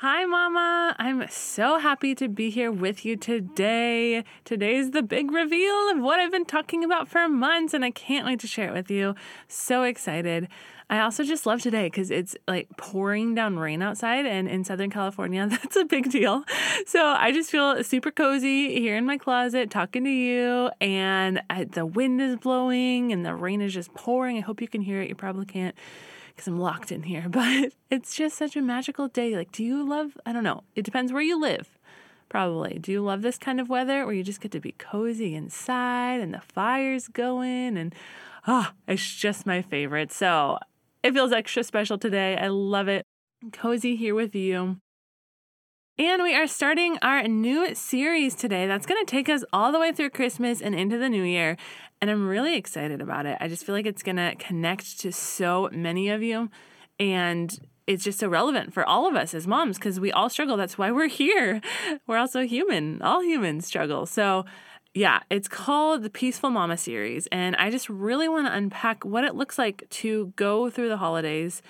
Hi, Mama. I'm so happy to be here with you today. Today's the big reveal of what I've been talking about for months, and I can't wait to share it with you. So excited. I also just love today because it's like pouring down rain outside, and in Southern California, that's a big deal. So I just feel super cozy here in my closet talking to you, and I, the wind is blowing and the rain is just pouring. I hope you can hear it. You probably can't because I'm locked in here, but it's just such a magical day. Like, do you love, I don't know, it depends where you live, probably. Do you love this kind of weather where you just get to be cozy inside and the fire's going? And oh, it's just my favorite. So it feels extra special today. I love it. cozy here with you. And we are starting our new series today that's going to take us all the way through Christmas and into the new year. And I'm really excited about it. I just feel like it's going to connect to so many of you. And it's just so relevant for all of us as moms because we all struggle. That's why we're here. We're also human. All humans struggle. So, yeah, it's called the Peaceful Mama series. And I just really want to unpack what it looks like to go through the holidays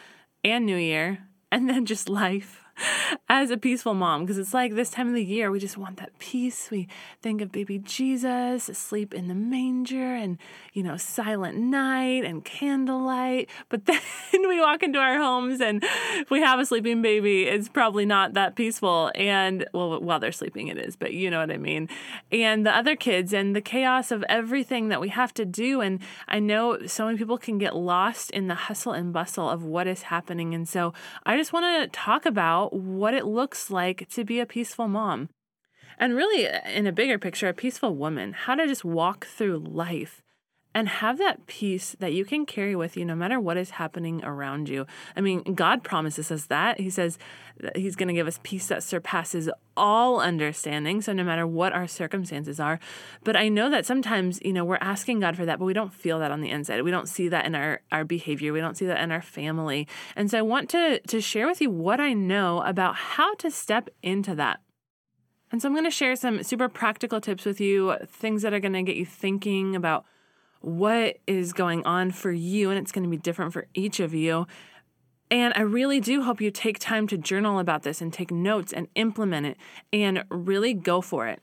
and New Year and then just life as a peaceful mom because it's like this time of the year we just want that peace. We think of baby jesus asleep in the manger and you know silent night and candlelight. But then we walk into our homes and if we have a sleeping baby. It's probably not that peaceful. And well while they're sleeping it is but you know what i mean. And the other kids and the chaos of everything that we have to do. And i know so many people can get lost in the hustle and bustle of what is happening. And so i just want to talk about what it looks like to be a peaceful mom. And really, in a bigger picture, a peaceful woman, how to just walk through life and have that peace that you can carry with you no matter what is happening around you. I mean, God promises us that. He says that He's going to give us peace that surpasses all understanding. So, no matter what our circumstances are. But I know that sometimes, you know, we're asking God for that, but we don't feel that on the inside. We don't see that in our, our behavior. We don't see that in our family. And so, I want to, to share with you what I know about how to step into that. And so, I'm going to share some super practical tips with you, things that are going to get you thinking about what is going on for you, and it's going to be different for each of you. And I really do hope you take time to journal about this and take notes and implement it and really go for it.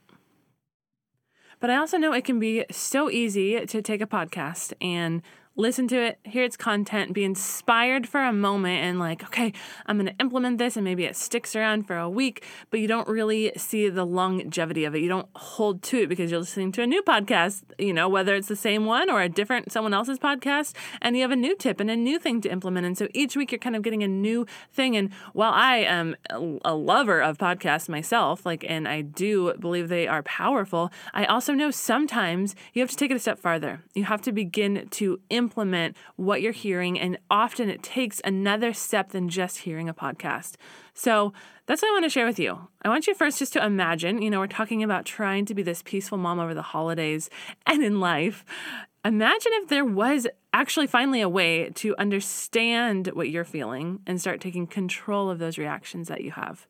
But I also know it can be so easy to take a podcast and listen to it, hear its content, be inspired for a moment, and like, okay, I'm going to implement this, and maybe it sticks around for a week, but you don't really see the longevity of it. You don't hold to it because you're listening to a new podcast, you know, whether it's the same one or a different someone else's podcast, and you have a new tip and a new thing to implement. And so each week you're kind of getting a new thing. And while I am a lover of podcasts myself, like, and I do believe they are powerful, I also know sometimes you have to take it a step farther. You have to begin to implement implement what you're hearing. And often it takes another step than just hearing a podcast. So that's what I want to share with you. I want you first just to imagine, you know, we're talking about trying to be this peaceful mom over the holidays and in life. Imagine if there was actually finally a way to understand what you're feeling and start taking control of those reactions that you have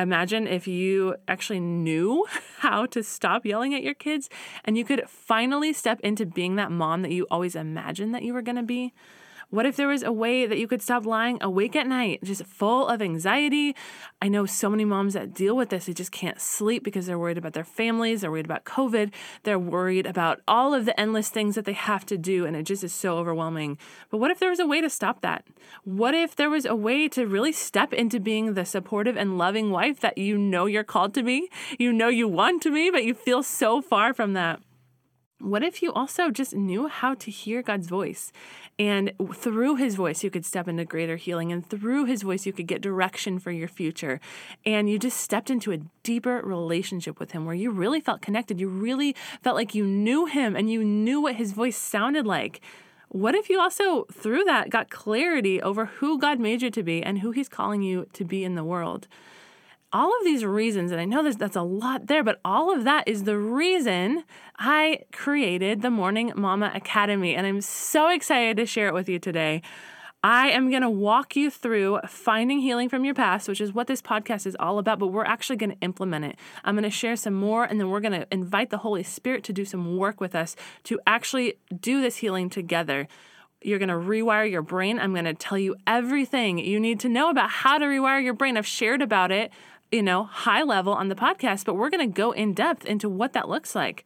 imagine if you actually knew how to stop yelling at your kids and you could finally step into being that mom that you always imagined that you were going to be. What if there was a way that you could stop lying awake at night, just full of anxiety? I know so many moms that deal with this. They just can't sleep because they're worried about their families, they're worried about COVID, they're worried about all of the endless things that they have to do, and it just is so overwhelming. But what if there was a way to stop that? What if there was a way to really step into being the supportive and loving wife that you know you're called to be? You know you want to be, but you feel so far from that. What if you also just knew how to hear God's voice? And through his voice, you could step into greater healing. And through his voice, you could get direction for your future. And you just stepped into a deeper relationship with him where you really felt connected. You really felt like you knew him and you knew what his voice sounded like. What if you also, through that, got clarity over who God made you to be and who he's calling you to be in the world? All of these reasons, and I know that's, that's a lot there, but all of that is the reason I created the Morning Mama Academy. And I'm so excited to share it with you today. I am going to walk you through finding healing from your past, which is what this podcast is all about, but we're actually going to implement it. I'm going to share some more, and then we're going to invite the Holy Spirit to do some work with us to actually do this healing together You're going to rewire your brain. I'm going to tell you everything you need to know about how to rewire your brain. I've shared about it, you know, high level on the podcast, but we're going to go in depth into what that looks like.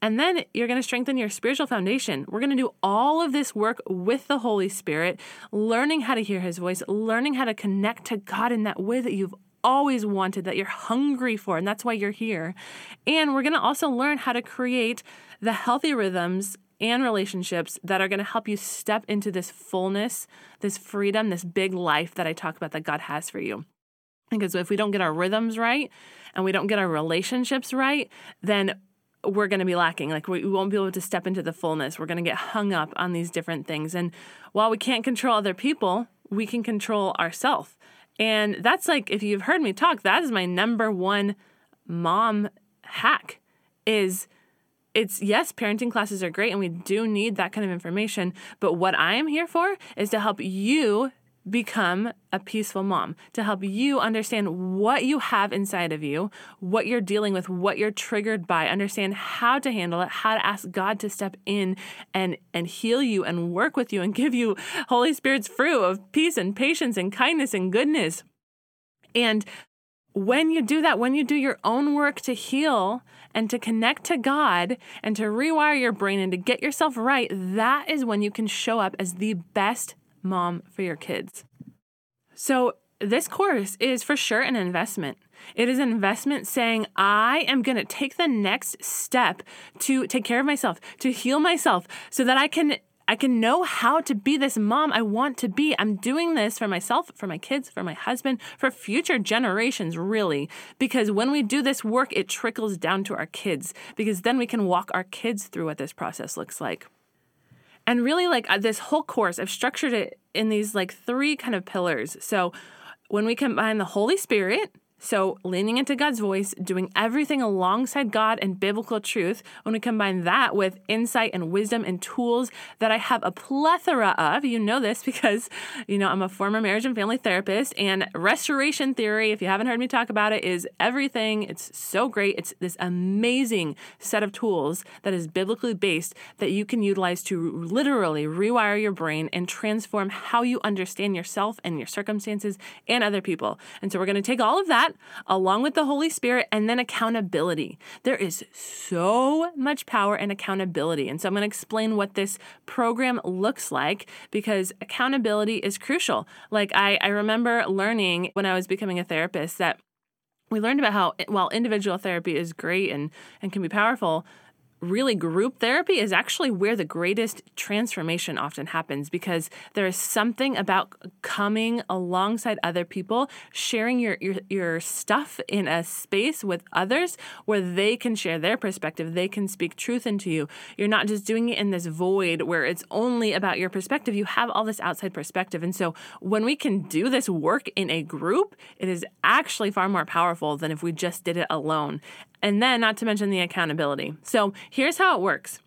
And then you're going to strengthen your spiritual foundation. We're going to do all of this work with the Holy Spirit, learning how to hear His voice, learning how to connect to God in that way that you've always wanted, that you're hungry for, and that's why you're here. And we're going to also learn how to create the healthy rhythms and relationships that are going to help you step into this fullness, this freedom, this big life that I talk about that God has for you. Because if we don't get our rhythms right and we don't get our relationships right, then we're going to be lacking. Like we, won't be able to step into the fullness. We're going to get hung up on these different things. And while we can't control other people, we can control ourselves. And that's like if you've heard me talk, that is my number one mom hack is it's yes, parenting classes are great and we do need that kind of information, but what I am here for is to help you become a peaceful mom, to help you understand what you have inside of you, what you're dealing with, what you're triggered by, understand how to handle it, how to ask God to step in and and heal you and work with you and give you Holy Spirit's fruit of peace and patience and kindness and goodness. And when you do that, when you do your own work to heal and to connect to God and to rewire your brain and to get yourself right, that is when you can show up as the best mom for your kids. So, this course is for sure an investment. It is an investment saying, I am going to take the next step to take care of myself, to heal myself, so that I can. I can know how to be this mom I want to be. I'm doing this for myself, for my kids, for my husband, for future generations, really. Because when we do this work, it trickles down to our kids, because then we can walk our kids through what this process looks like. And really, like uh, this whole course, I've structured it in these like three kind of pillars. So when we combine the Holy Spirit, so, leaning into God's voice, doing everything alongside God and biblical truth, when we combine that with insight and wisdom and tools that I have a plethora of, you know this because, you know, I'm a former marriage and family therapist, and restoration theory, if you haven't heard me talk about it, is everything. It's so great. It's this amazing set of tools that is biblically based that you can utilize to literally rewire your brain and transform how you understand yourself and your circumstances and other people. And so, we're going to take all of that that, along with the Holy Spirit, and then accountability. There is so much power in accountability. And so I'm going to explain what this program looks like because accountability is crucial. Like, I, I remember learning when I was becoming a therapist that we learned about how while individual therapy is great and, and can be powerful, really group therapy is actually where the greatest transformation often happens because there is something about coming alongside other people sharing your, your your stuff in a space with others where they can share their perspective they can speak truth into you. You're not just doing it in this void where it's only about your perspective you have all this outside perspective. And so when we can do this work in a group it is actually far more powerful than if we just did it alone and then, not to mention the accountability. So, here's how it works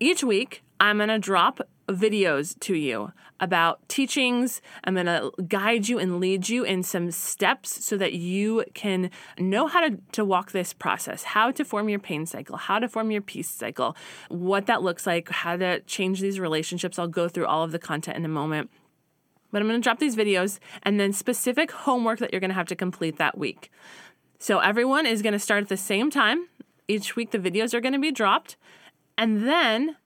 each week, I'm to drop videos to you about teachings. I'm going to guide you and lead you in some steps so that you can know how to, to walk this process, how to form your pain cycle, how to form your peace cycle, what that looks like, how to change these relationships. I'll go through all of the content in a moment. But I'm going to drop these videos and then specific homework that you're going to have to complete that week. So everyone is going to start at the same time. Each week, the videos are going to be dropped. And then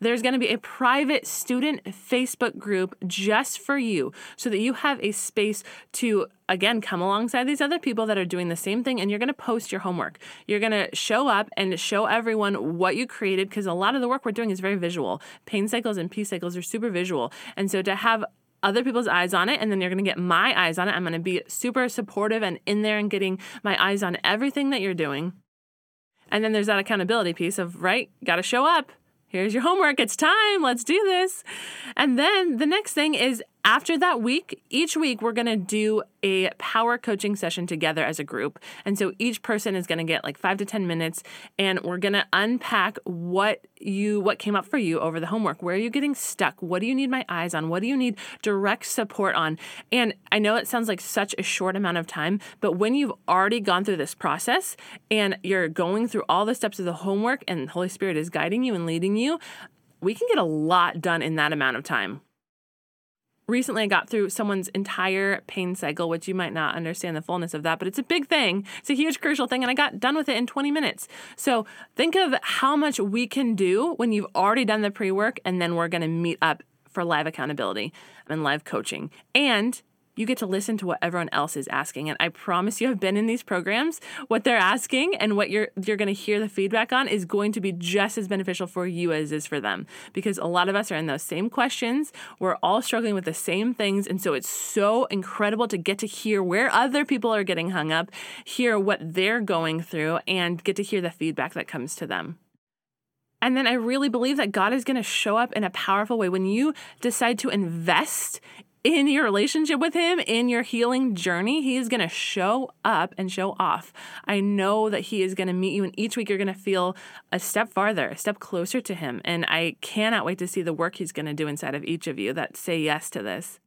there's going to be a private student Facebook group just for you so that you have a space to, again, come alongside these other people that are doing the same thing and you're going to post your homework. You're going to show up and show everyone what you created because a lot of the work we're doing is very visual. Pain cycles and peace cycles are super visual. And so to have other people's eyes on it and then you're going to get my eyes on it. I'm going to be super supportive and in there and getting my eyes on everything that you're doing. And then there's that accountability piece of, right, got to show up here's your homework. It's time. Let's do this. And then the next thing is after that week, each week we're going to do a power coaching session together as a group. And so each person is going to get like 5 to 10 minutes and we're going to unpack what you what came up for you over the homework. Where are you getting stuck? What do you need my eyes on? What do you need direct support on? And I know it sounds like such a short amount of time, but when you've already gone through this process and you're going through all the steps of the homework and the Holy Spirit is guiding you and leading you, we can get a lot done in that amount of time recently I got through someone's entire pain cycle, which you might not understand the fullness of that, but it's a big thing. It's a huge, crucial thing, and I got done with it in 20 minutes. So think of how much we can do when you've already done the pre work, and then we're going to meet up for live accountability and live coaching. And you get to listen to what everyone else is asking. And I promise you have been in these programs, what they're asking and what you're you're going to hear the feedback on is going to be just as beneficial for you as is for them because a lot of us are in those same questions. We're all struggling with the same things and so it's so incredible to get to hear where other people are getting hung up, hear what they're going through and get to hear the feedback that comes to them. And then I really believe that God is going to show up in a powerful way when you decide to invest in your relationship with him, in your healing journey, he is going to show up and show off. I know that he is going to meet you, and each week you're going to feel a step farther, a step closer to him. And I cannot wait to see the work he's going to do inside of each of you that say yes to this.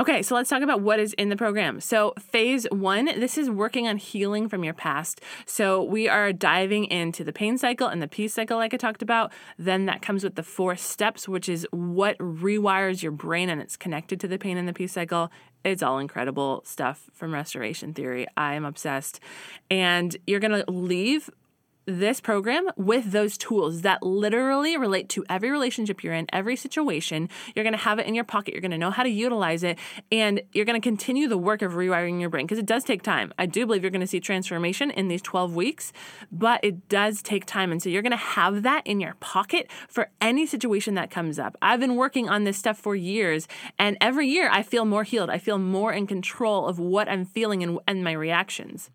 Okay, so let's talk about what is in the program. So, phase one, this is working on healing from your past. So, we are diving into the pain cycle and the peace cycle, like I talked about. Then that comes with the four steps, which is what rewires your brain and it's connected to the pain and the peace cycle. It's all incredible stuff from restoration theory. I am obsessed. And you're going to leave this program with those tools that literally relate to every relationship you're in, every situation. You're going to have it in your pocket. You're going to know how to utilize it. And you're going to continue the work of rewiring your brain because it does take time. I do believe you're going to see transformation in these 12 weeks, but it does take time. And so you're going to have that in your pocket for any situation that comes up. I've been working on this stuff for years. And every year I feel more healed. I feel more in control of what I'm feeling and, and my reactions.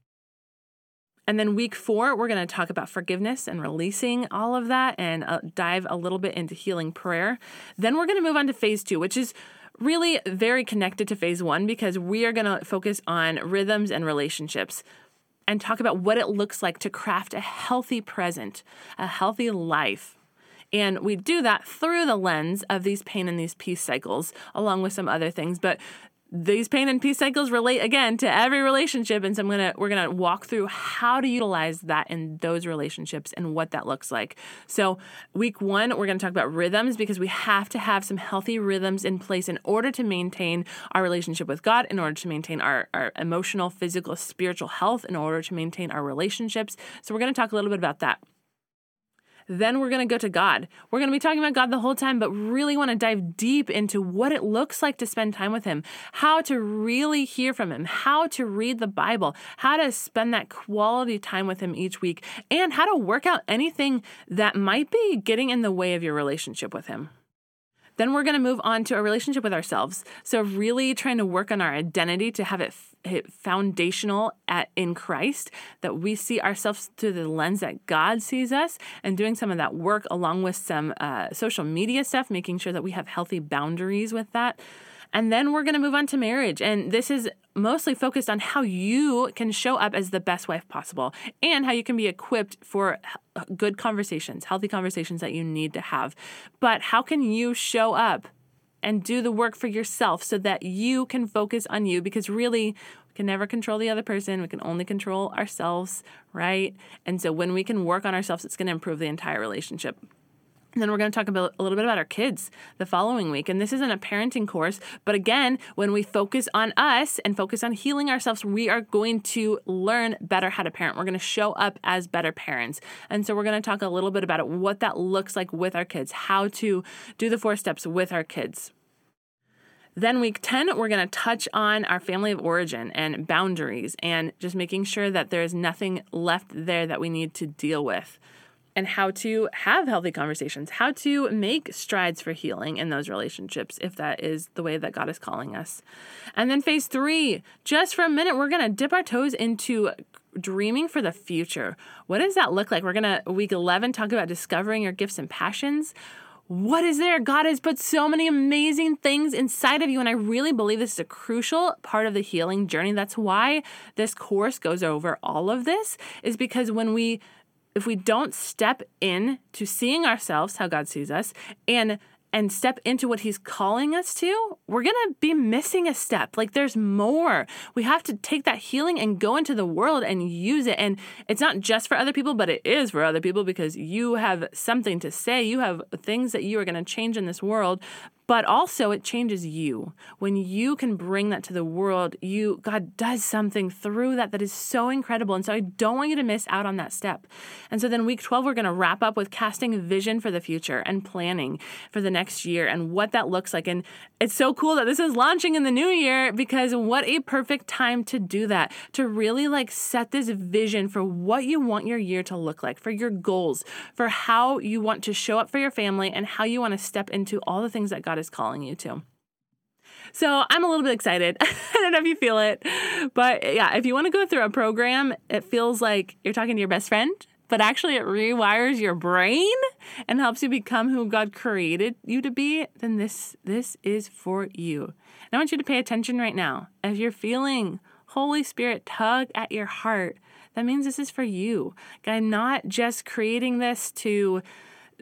And then week four, we're going to talk about forgiveness and releasing all of that and uh, dive a little bit into healing prayer. Then we're going to move on to phase two, which is really very connected to phase one because we are going to focus on rhythms and relationships and talk about what it looks like to craft a healthy present, a healthy life. And we do that through the lens of these pain and these peace cycles, along with some other things. But these pain and peace cycles relate again to every relationship. And so i'm gonna we're gonna walk through how to utilize that in those relationships and what that looks like. So week one we're gonna talk about rhythms because we have to have some healthy rhythms in place in order to maintain our relationship with god in order to maintain our, our emotional physical spiritual health in order to maintain our relationships. So we're gonna talk a little bit about that then we're going to go to God. We're going to be talking about God the whole time, but really want to dive deep into what it looks like to spend time with Him, how to really hear from Him, how to read the Bible, how to spend that quality time with Him each week, and how to work out anything that might be getting in the way of your relationship with Him. Then we're going to move on to a relationship with ourselves. So, really trying to work on our identity to have it foundational at in Christ, that we see ourselves through the lens that God sees us, and doing some of that work along with some uh, social media stuff, making sure that we have healthy boundaries with that. And then we're going to move on to marriage. And this is mostly focused on how you can show up as the best wife possible and how you can be equipped for good conversations, healthy conversations that you need to have. But how can you show up and do the work for yourself so that you can focus on you because really we can never control the other person we can only control ourselves right and so when we can work on ourselves it's going to improve the entire relationship and then we're going to talk about a little bit about our kids the following week. And this isn't a parenting course, but again, when we focus on us and focus on healing ourselves, we are going to learn better how to parent. We're going to show up as better parents. And so we're going to talk a little bit about it, what that looks like with our kids, how to do the four steps with our kids. Then, week 10, we're going to touch on our family of origin and boundaries and just making sure that there's nothing left there that we need to deal with and how to have healthy conversations, how to make strides for healing in those relationships if that is the way that God is calling us. And then phase three, just for a minute, we're going to dip our toes into dreaming for the future. What does that look like? We're going to, week 11, talk about discovering your gifts and passions what is there? God has put so many amazing things inside of you. And I really believe this is a crucial part of the healing journey. That's why this course goes over all of this, is because when we, if we don't step in to seeing ourselves how God sees us and and step into what he's calling us to, we're going to be missing a step. Like there's more. We have to take that healing and go into the world and use it. And it's not just for other people, but it is for other people because you have something to say. You have things that you are going to change in this world but also it changes you. When you can bring that to the world you god does something through that that is so incredible. And so i don't want you to miss out on that step. And so then week 12 we're going to wrap up with casting vision for the future and planning for the next year and what that looks like. And it's so cool that this is launching in the new year because what a perfect time to do that to really like set this vision for what you want your year to look like for your goals for how you want to show up for your family and how you want to step into all the things that god God is calling you to. So I'm a little bit excited. I don't know if you feel it, but yeah, if you want to go through a program, it feels like you're talking to your best friend, but actually it rewires your brain and helps you become who God created you to be, then this this is for you. And I want you to pay attention right now. If you're feeling Holy Spirit tug at your heart, that means this is for you. I'm not just creating this to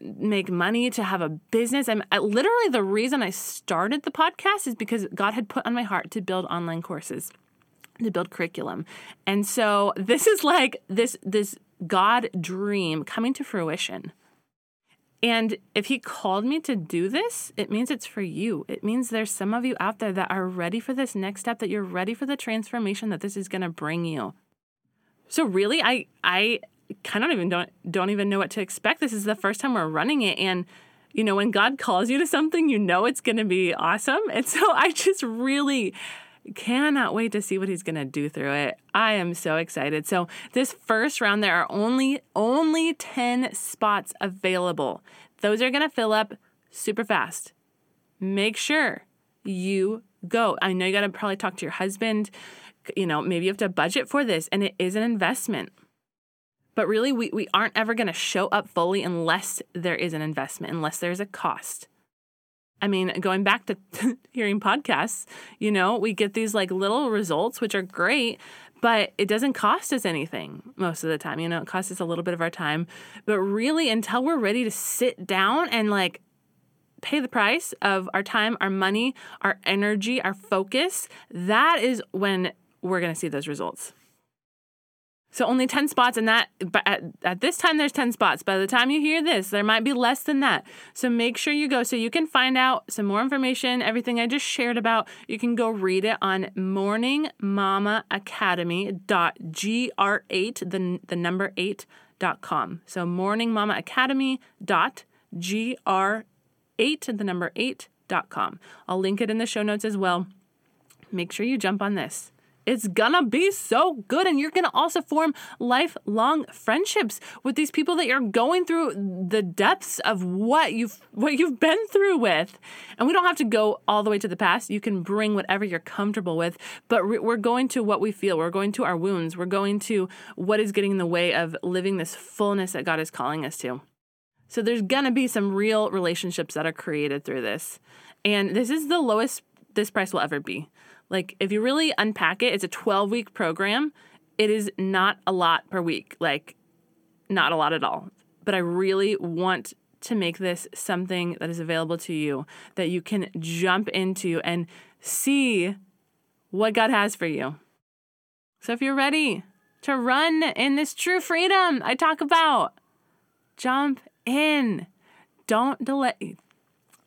make money, to have a business. I'm literally the reason I started the podcast is because God had put on my heart to build online courses, to build curriculum. And so this is like this this God dream coming to fruition. And if he called me to do this, it means it's for you. It means there's some of you out there that are ready for this next step, that you're ready for the transformation that this is going to bring you. So really, I I kind of even don't don't even know what to expect. This is the first time we're running it and you know when God calls you to something, you know it's going to be awesome. And so I just really cannot wait to see what he's going to do through it. I am so excited. So this first round there are only only 10 spots available. Those are going to fill up super fast. Make sure you go. I know you got to probably talk to your husband. You know, maybe you have to budget for this and it is an investment. But really, we, we aren't ever going to show up fully unless there is an investment, unless there's a cost. I mean, going back to hearing podcasts, you know, we get these like little results, which are great, but it doesn't cost us anything most of the time. You know, it costs us a little bit of our time. But really, until we're ready to sit down and like pay the price of our time, our money, our energy, our focus, that is when we're going to see those results. So only 10 spots and that but at, at this time there's 10 spots. By the time you hear this, there might be less than that. So make sure you go so you can find out some more information, everything I just shared about. You can go read it on morningmamaacademy.gr8 the the number 8.com. So morningmamaacademy.gr8 the number 8.com. I'll link it in the show notes as well. Make sure you jump on this. It's gonna be so good. And you're gonna also form lifelong friendships with these people that you're going through the depths of what you've what you've been through with. And we don't have to go all the way to the past. You can bring whatever you're comfortable with, but we're going to what we feel. We're going to our wounds. We're going to what is getting in the way of living this fullness that God is calling us to. So there's gonna be some real relationships that are created through this. And this is the lowest this price will ever be. Like, if you really unpack it, it's a 12 week program. It is not a lot per week, like, not a lot at all. But I really want to make this something that is available to you that you can jump into and see what God has for you. So, if you're ready to run in this true freedom I talk about, jump in. Don't delay.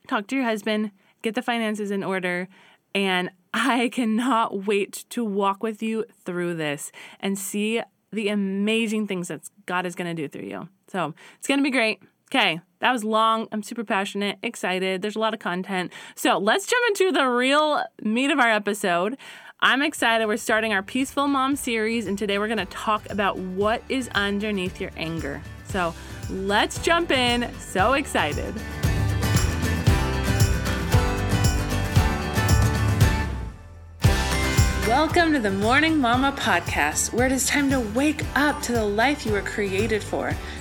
Talk to your husband, get the finances in order, and I cannot wait to walk with you through this and see the amazing things that God is going to do through you. So it's going to be great. Okay, that was long. I'm super passionate, excited. There's a lot of content. So let's jump into the real meat of our episode. I'm excited. We're starting our Peaceful Mom series, and today we're going to talk about what is underneath your anger. So let's jump in. So excited. Welcome to the Morning Mama podcast, where it is time to wake up to the life you were created for.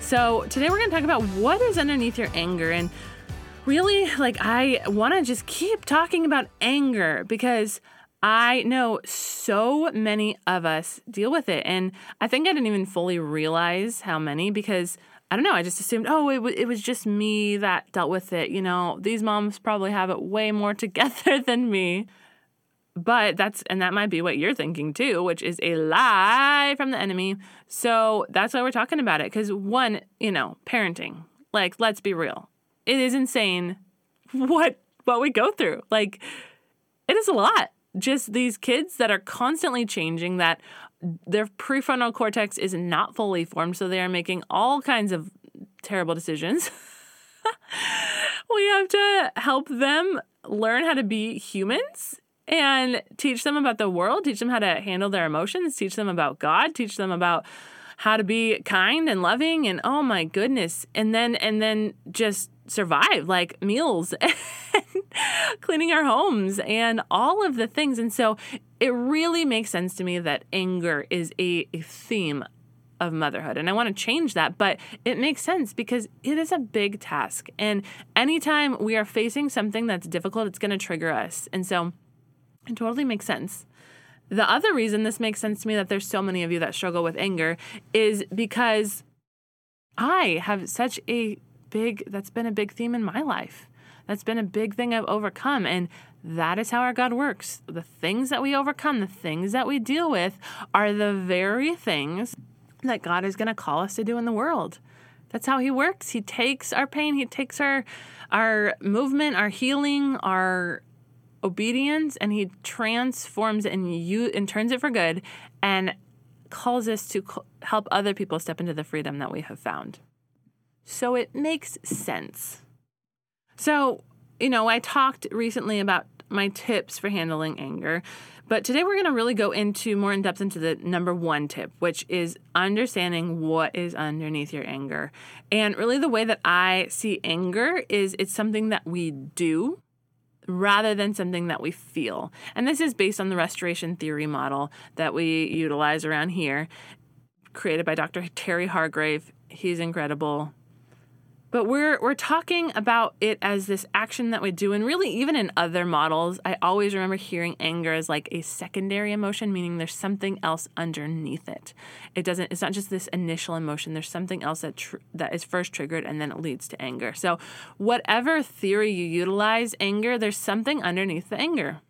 So, today we're going to talk about what is underneath your anger. And really, like, I want to just keep talking about anger because I know so many of us deal with it. And I think I didn't even fully realize how many because I don't know. I just assumed, oh, it, w- it was just me that dealt with it. You know, these moms probably have it way more together than me. But that's, and that might be what you're thinking too, which is a lie from the enemy. So that's why we're talking about it. Because one, you know, parenting, like, let's be real, it is insane what what we go through. Like, it is a lot. Just these kids that are constantly changing, that their prefrontal cortex is not fully formed, so they are making all kinds of terrible decisions. we have to help them learn how to be humans and teach them about the world, teach them how to handle their emotions, teach them about God, teach them about how to be kind and loving and oh my goodness. And then and then just survive like meals and cleaning our homes and all of the things. And so it really makes sense to me that anger is a, theme of motherhood. And I want to change that, but it makes sense because it is a big task. And anytime we are facing something that's difficult, it's going to trigger us. And so it totally makes sense. The other reason this makes sense to me that there's so many of you that struggle with anger is because I have such a big, that's been a big theme in my life. That's been a big thing I've overcome. And that is how our God works. The things that we overcome, the things that we deal with, are the very things that God is going to call us to do in the world. That's how He works. He takes our pain, He takes our our movement, our healing, our obedience and he transforms and you and turns it for good and calls us to help other people step into the freedom that we have found. So it makes sense. So, you know, I talked recently about my tips for handling anger, but today we're going to really go into more in depth into the number one tip, which is understanding what is underneath your anger. And really, the way that I see anger is it's something that we do rather than something that we feel. And this is based on the restoration theory model that we utilize around here, created by Dr. Terry Hargrave. He's incredible. But we're we're talking about it as this action that we do and really even in other models, I always remember hearing anger as like a secondary emotion meaning there's something else underneath it. It doesn't it's not just this initial emotion, there's something else that tr- that is first triggered and then it leads to anger. So whatever theory you utilize anger, there's something underneath the anger.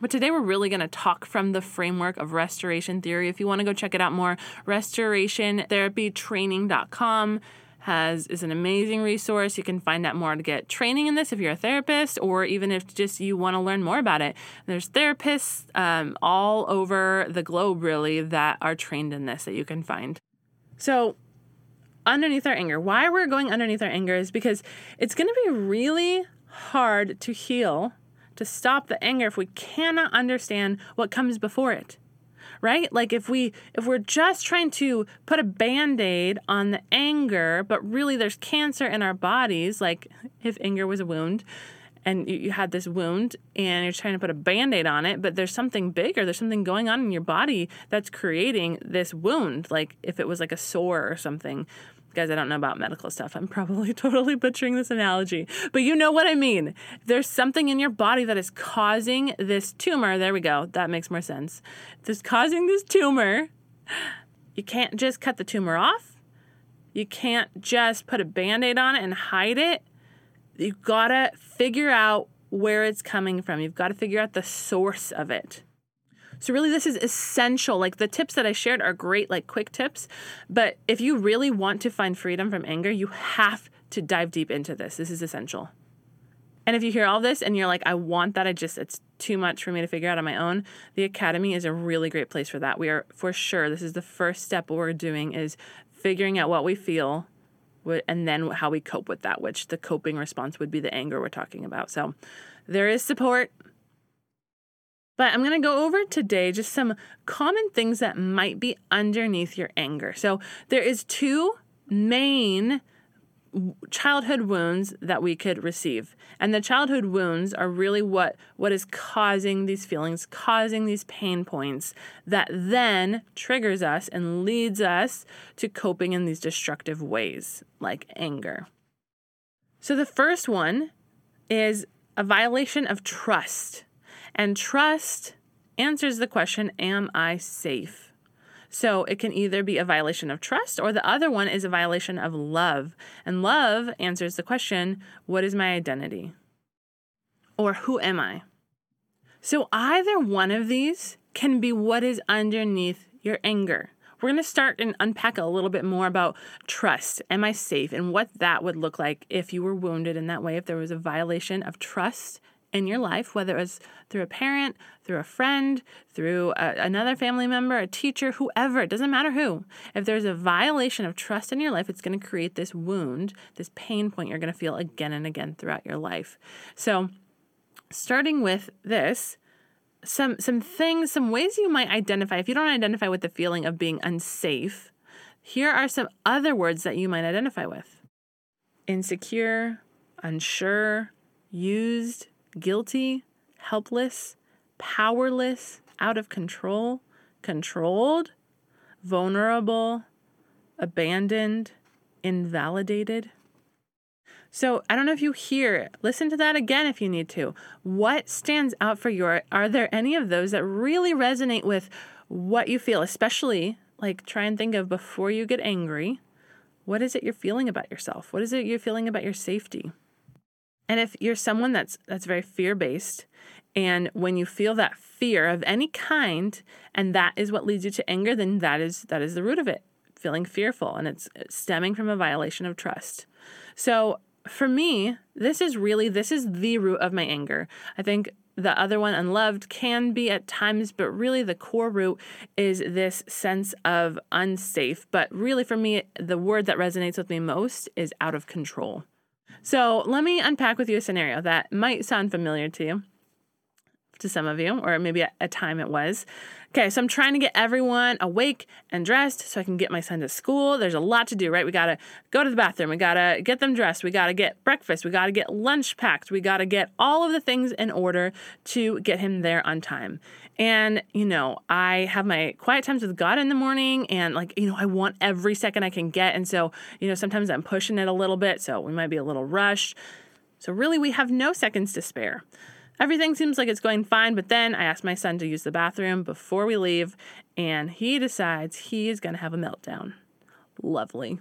But today we're really going to talk from the framework of restoration theory. If you want to go check it out more, restorationtherapytraining.com has is an amazing resource. You can find out more to get training in this if you're a therapist, or even if just you want to learn more about it. There's therapists um, all over the globe, really, that are trained in this that you can find. So, underneath our anger, why we're going underneath our anger is because it's going to be really hard to heal, to stop the anger if we cannot understand what comes before it right? Like if we if we're just trying to put a band-aid on the anger, but really there's cancer in our bodies, like if anger was a wound and you, you had this wound and you're trying to put a band-aid on it, but there's something bigger, there's something going on in your body that's creating this wound, like if it was like a sore or something Guys, I don't know about medical stuff. I'm probably totally butchering this analogy, but you know what I mean. There's something in your body that is causing this tumor. There we go. That makes more sense. This causing this tumor. You can't just cut the tumor off. You can't just put a band aid on it and hide it. You've got to figure out where it's coming from. You've got to figure out the source of it. So, really, this is essential. Like the tips that I shared are great, like quick tips. But if you really want to find freedom from anger, you have to dive deep into this. This is essential. And if you hear all this and you're like, I want that, I just, it's too much for me to figure out on my own, the Academy is a really great place for that. We are, for sure, this is the first step what we're doing is figuring out what we feel, and then how we cope with that, which the coping response would be the anger we're talking about. So there is support. But I'm going to go over today just some common things that might be underneath your anger. So there is two main childhood wounds that we could receive. And the childhood wounds are really what what is causing these feelings, causing these pain points that then triggers us and leads us to coping in these destructive ways like anger. So the first one is a violation of trust. And trust answers the question, am I safe? So it can either be a violation of trust or the other one is a violation of love. And love answers the question, what is my identity? Or who am I? So either one of these can be what is underneath your anger. We're going to start and unpack a little bit more about trust. Am I safe? And what that would look like if you were wounded in that way, if there was a violation of trust in your life, whether it was through a parent, through a friend, through a, another family member, a teacher, whoever, it doesn't matter who. If there's a violation of trust in your life, it's going to create this wound, this pain point you're going to feel again and again throughout your life. So, starting with this, some some things, some ways you might identify if you don't identify with the feeling of being unsafe. Here are some other words that you might identify with. Insecure, unsure, used, guilty, helpless, powerless, out of control, controlled, vulnerable, abandoned, invalidated. So I don't know if you hear it. Listen to that again if you need to. What stands out for you? Are there any of those that really resonate with what you feel, especially like try and think of before you get angry? What is it you're feeling about yourself? What is it you're feeling about your safety? And if you're someone that's that's very fear-based and when you feel that fear of any kind and that is what leads you to anger, then that is that is the root of it. Feeling fearful and it's stemming from a violation of trust. So, for me, this is really this is the root of my anger. I think the other one unloved can be at times but really the core root is this sense of unsafe but really for me the word that resonates with me most is out of control so let me unpack with you a scenario that might sound familiar to you, to some of you, or maybe at a time it was. Okay, so I'm trying to get everyone awake and dressed so I can get my son to school. There's a lot to do, right? We gotta go to the bathroom, we gotta get them dressed, we gotta get breakfast, we gotta get lunch packed, we gotta get all of the things in order to get him there on time. And, you know, I have my quiet times with God in the morning and like, you know, I want every second I can get. And so, you know, sometimes I'm pushing it a little bit. So we might be a little rushed. So really, we have no seconds to spare. Everything seems like it's going fine, but then I ask my son to use the bathroom before we leave, and he decides he is going to have a meltdown. Lovely.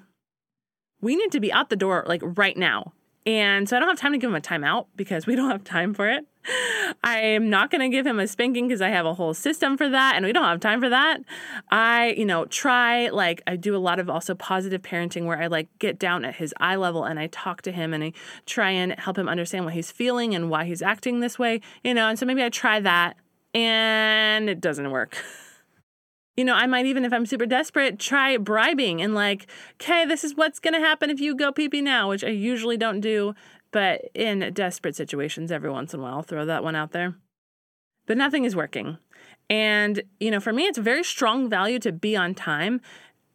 We need to be out the door like right now. And so I don't have time to give him a timeout because we don't have time for it. I'm not going to give him a spanking because I have a whole system for that and we don't have time for that. I, you know, try like I do a lot of also positive parenting where I like get down at his eye level and I talk to him and I try and help him understand what he's feeling and why he's acting this way, you know, and so maybe I try that and it doesn't work. you know, I might even, if I'm super desperate, try bribing and like, okay, this is what's going to happen if you go pee pee now, which I usually don't do, but in desperate situations, every once in a while, I'll throw that one out there. But nothing is working. And, you know, for me, it's a very strong value to be on time.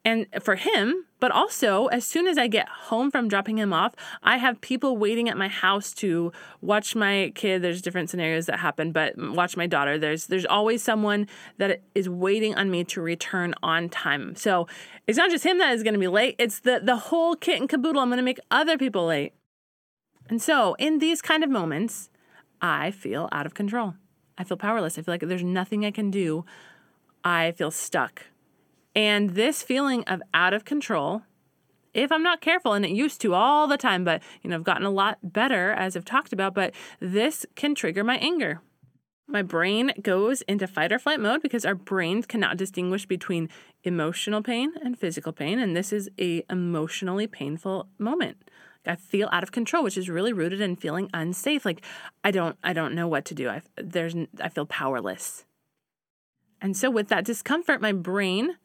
And for him, but also as soon as I get home from dropping him off, I have people waiting at my house to watch my kid. There's different scenarios that happen, but watch my daughter. There's there's always someone that is waiting on me to return on time. So it's not just him that is going to be late. It's the the whole kit and caboodle. I'm going to make other people late. And so in these kind of moments, I feel out of control. I feel powerless. I feel like there's nothing I can do. I feel stuck. And this feeling of out of control, if I'm not careful, and it used to all the time, but you know, I've gotten a lot better as I've talked about, but this can trigger my anger. My brain goes into fight or flight mode because our brains cannot distinguish between emotional pain and physical pain, and this is a emotionally painful moment. I feel out of control, which is really rooted in feeling unsafe. Like I don't I don't know what to do. I there's I feel powerless. And so with that discomfort, my brain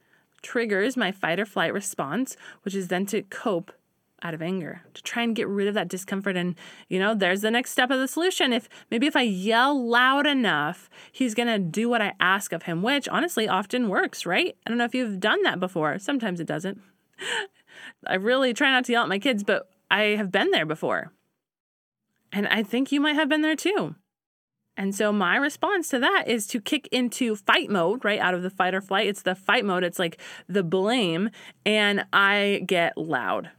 triggers my fight or flight response, which is then to cope out of anger, to try and get rid of that discomfort. And, you know, there's the next step of the solution. If maybe if I yell loud enough, he's going to do what I ask of him, which honestly often works, right? I don't know if you've done that before. Sometimes it doesn't. I really try not to yell at my kids, but I have been there before. And I think you might have been there too. And so my response to that is to kick into fight mode, right? Out of the fight or flight. It's the fight mode. It's like the blame. And I get loud.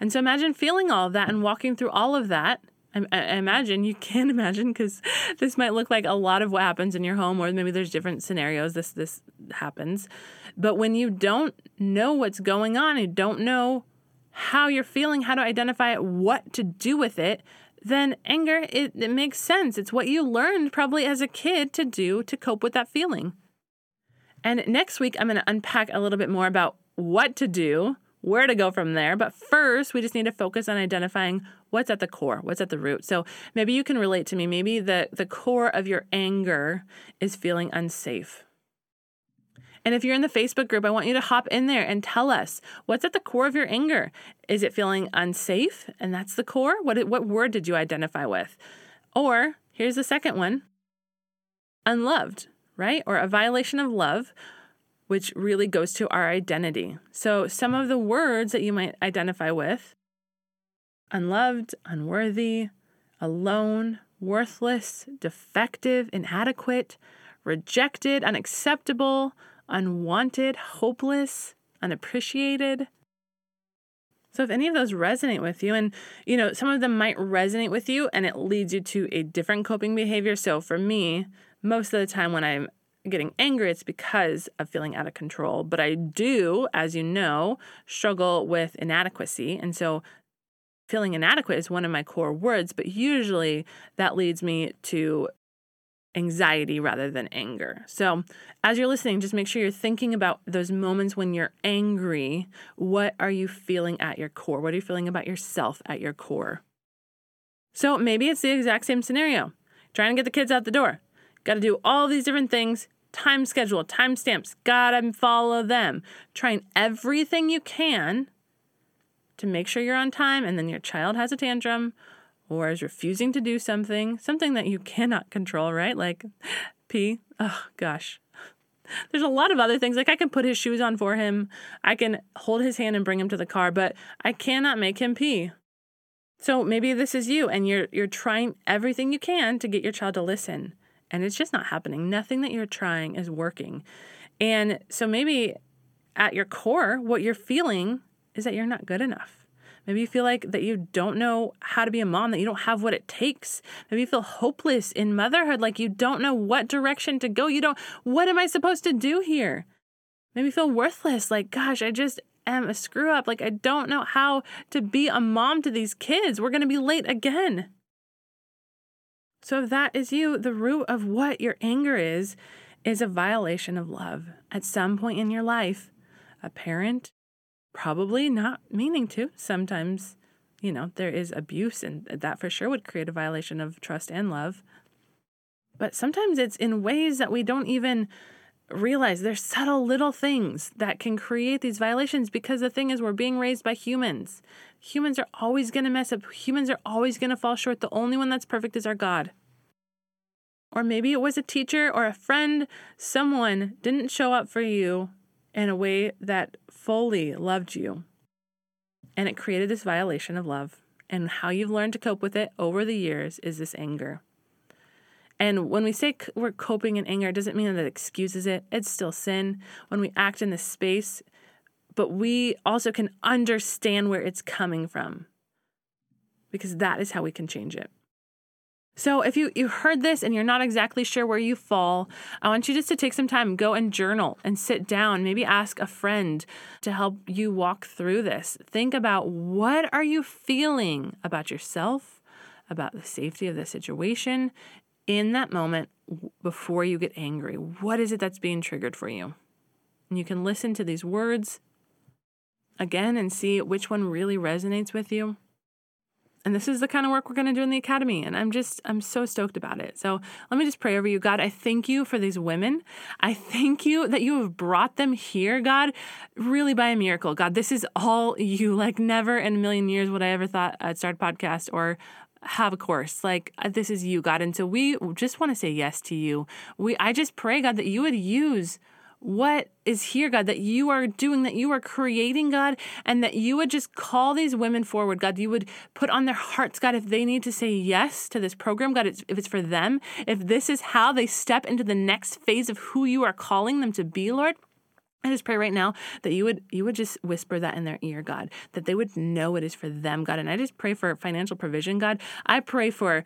And so imagine feeling all of that and walking through all of that. I, I imagine you can imagine because this might look like a lot of what happens in your home, or maybe there's different scenarios this this happens. But when you don't know what's going on, you don't know how you're feeling, how to identify it, what to do with it, then anger it, it makes sense. It's what you learned probably as a kid to do to cope with that feeling. And next week I'm going to unpack a little bit more about what to do where to go from there. But first, we just need to focus on identifying what's at the core, what's at the root. So maybe you can relate to me. Maybe the, the core of your anger is feeling unsafe. And if you're in the Facebook group, I want you to hop in there and tell us what's at the core of your anger. Is it feeling unsafe? And that's the core? What, what word did you identify with? Or here's the second one unloved, right? Or a violation of love which really goes to our identity. So, some of the words that you might identify with unloved, unworthy, alone, worthless, defective, inadequate, rejected, unacceptable, unwanted, hopeless, unappreciated. So if any of those resonate with you and you know some of them might resonate with you and it leads you to a different coping behavior. So for me, most of the time when I'm getting angry, it's because of feeling out of control. But I do, as you know, struggle with inadequacy. And so feeling inadequate is one of my core words, but usually that leads me to anxiety rather than anger. So, as you're listening, just make sure you're thinking about those moments when you're angry. What are you feeling at your core? What are you feeling about yourself at your core? So, maybe it's the exact same scenario trying to get the kids out the door. Got to do all these different things, time schedule, time stamps, gotta follow them. Trying everything you can to make sure you're on time, and then your child has a tantrum or is refusing to do something, something that you cannot control, right? Like pee. Oh, gosh. There's a lot of other things. Like I can put his shoes on for him, I can hold his hand and bring him to the car, but I cannot make him pee. So maybe this is you and you're you're trying everything you can to get your child to listen and it's just not happening. Nothing that you're trying is working. And so maybe at your core, what you're feeling is that you're not good enough. Maybe you feel like that you don't know how to be a mom, that you don't have what it takes. Maybe you feel hopeless in motherhood, like you don't know what direction to go. You don't, what am I supposed to do here? Maybe you feel worthless, like, gosh, I just am a screw up. Like, I don't know how to be a mom to these kids. We're going to be late again. So if that is you, the root of what your anger is, is a violation of love. At some point in your life, a parent, probably not meaning to, sometimes, you know, there is abuse, and that for sure would create a violation of trust and love. But sometimes it's in ways that we don't even realize. There's subtle little things that can create these violations because the thing is, we're being raised by humans. Humans are always going to mess up. Humans are always going to fall short. The only one that's perfect is our God. Or maybe it was a teacher or a friend, someone didn't show up for you in a way that fully loved you. And it created this violation of love. And how you've learned to cope with it over the years is this anger. And when we say we're coping in anger, it doesn't mean that it excuses it. It's still sin when we act in this space but we also can understand where it's coming from because that is how we can change it. So if you you heard this and you're not exactly sure where you fall, I want you just to take some time, go and journal and sit down, maybe ask a friend to help you walk through this. Think about what are you feeling about yourself, about the safety of the situation in that moment before you get angry. What is it that's being triggered for you? And you can listen to these words again and see which one really resonates with you. And this is the kind of work we're going to do in the academy. And I'm just, I'm so stoked about it. So let me just pray over you, God. I thank you for these women. I thank you that you have brought them here, God, really by a miracle. God, this is all you. Like, never in a million years would I ever thought I'd start a podcast or have a course like uh, this is you god and so we just want to say yes to you we i just pray god that you would use what is here, God, that you are doing, that you are creating, God, and that you would just call these women forward, God. You would put on their hearts, God, if they need to say yes to this program, God, if it's for them, if this is how they step into the next phase of who you are calling them to be, Lord. I just pray right now that you would you would just whisper that in their ear, God, that they would know it is for them, God. And I just pray for financial provision, God. I pray for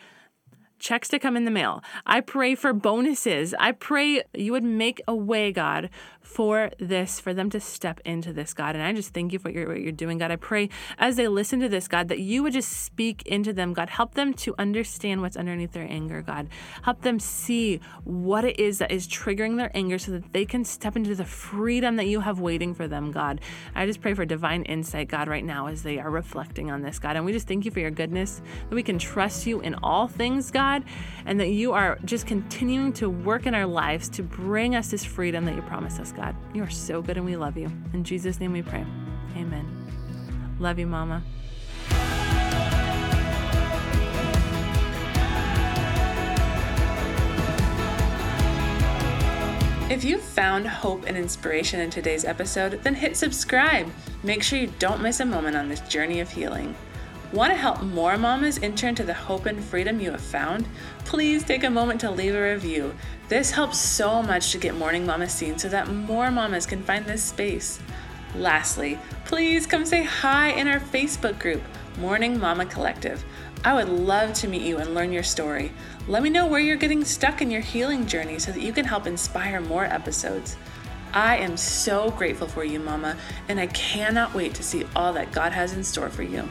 checks to come in the mail. I pray for bonuses. I pray you would make a way, God, for this, for them to step into this, God. And I just thank you for what you're, what you're doing, God. I pray as they listen to this, God, that you would just speak into them, God. Help them to understand what's underneath their anger, God. Help them see what it is that is triggering their anger so that they can step into the freedom that you have waiting for them, God. I just pray for divine insight, God, right now as they are reflecting on this, God. And we just thank you for your goodness, that we can trust you in all things, God. God, and that you are just continuing to work in our lives to bring us this freedom that you promised us, God. You are so good and we love you. In Jesus' name we pray. Amen. Love you, Mama. If you found hope and inspiration in today's episode, then hit subscribe. Make sure you don't miss a moment on this journey of healing. Want to help more mamas enter into the hope and freedom you have found? Please take a moment to leave a review. This helps so much to get Morning Mama seen so that more mamas can find this space. Lastly, please come say hi in our Facebook group, Morning Mama Collective. I would love to meet you and learn your story. Let me know where you're getting stuck in your healing journey so that you can help inspire more episodes. I am so grateful for you, Mama, and I cannot wait to see all that God has in store for you.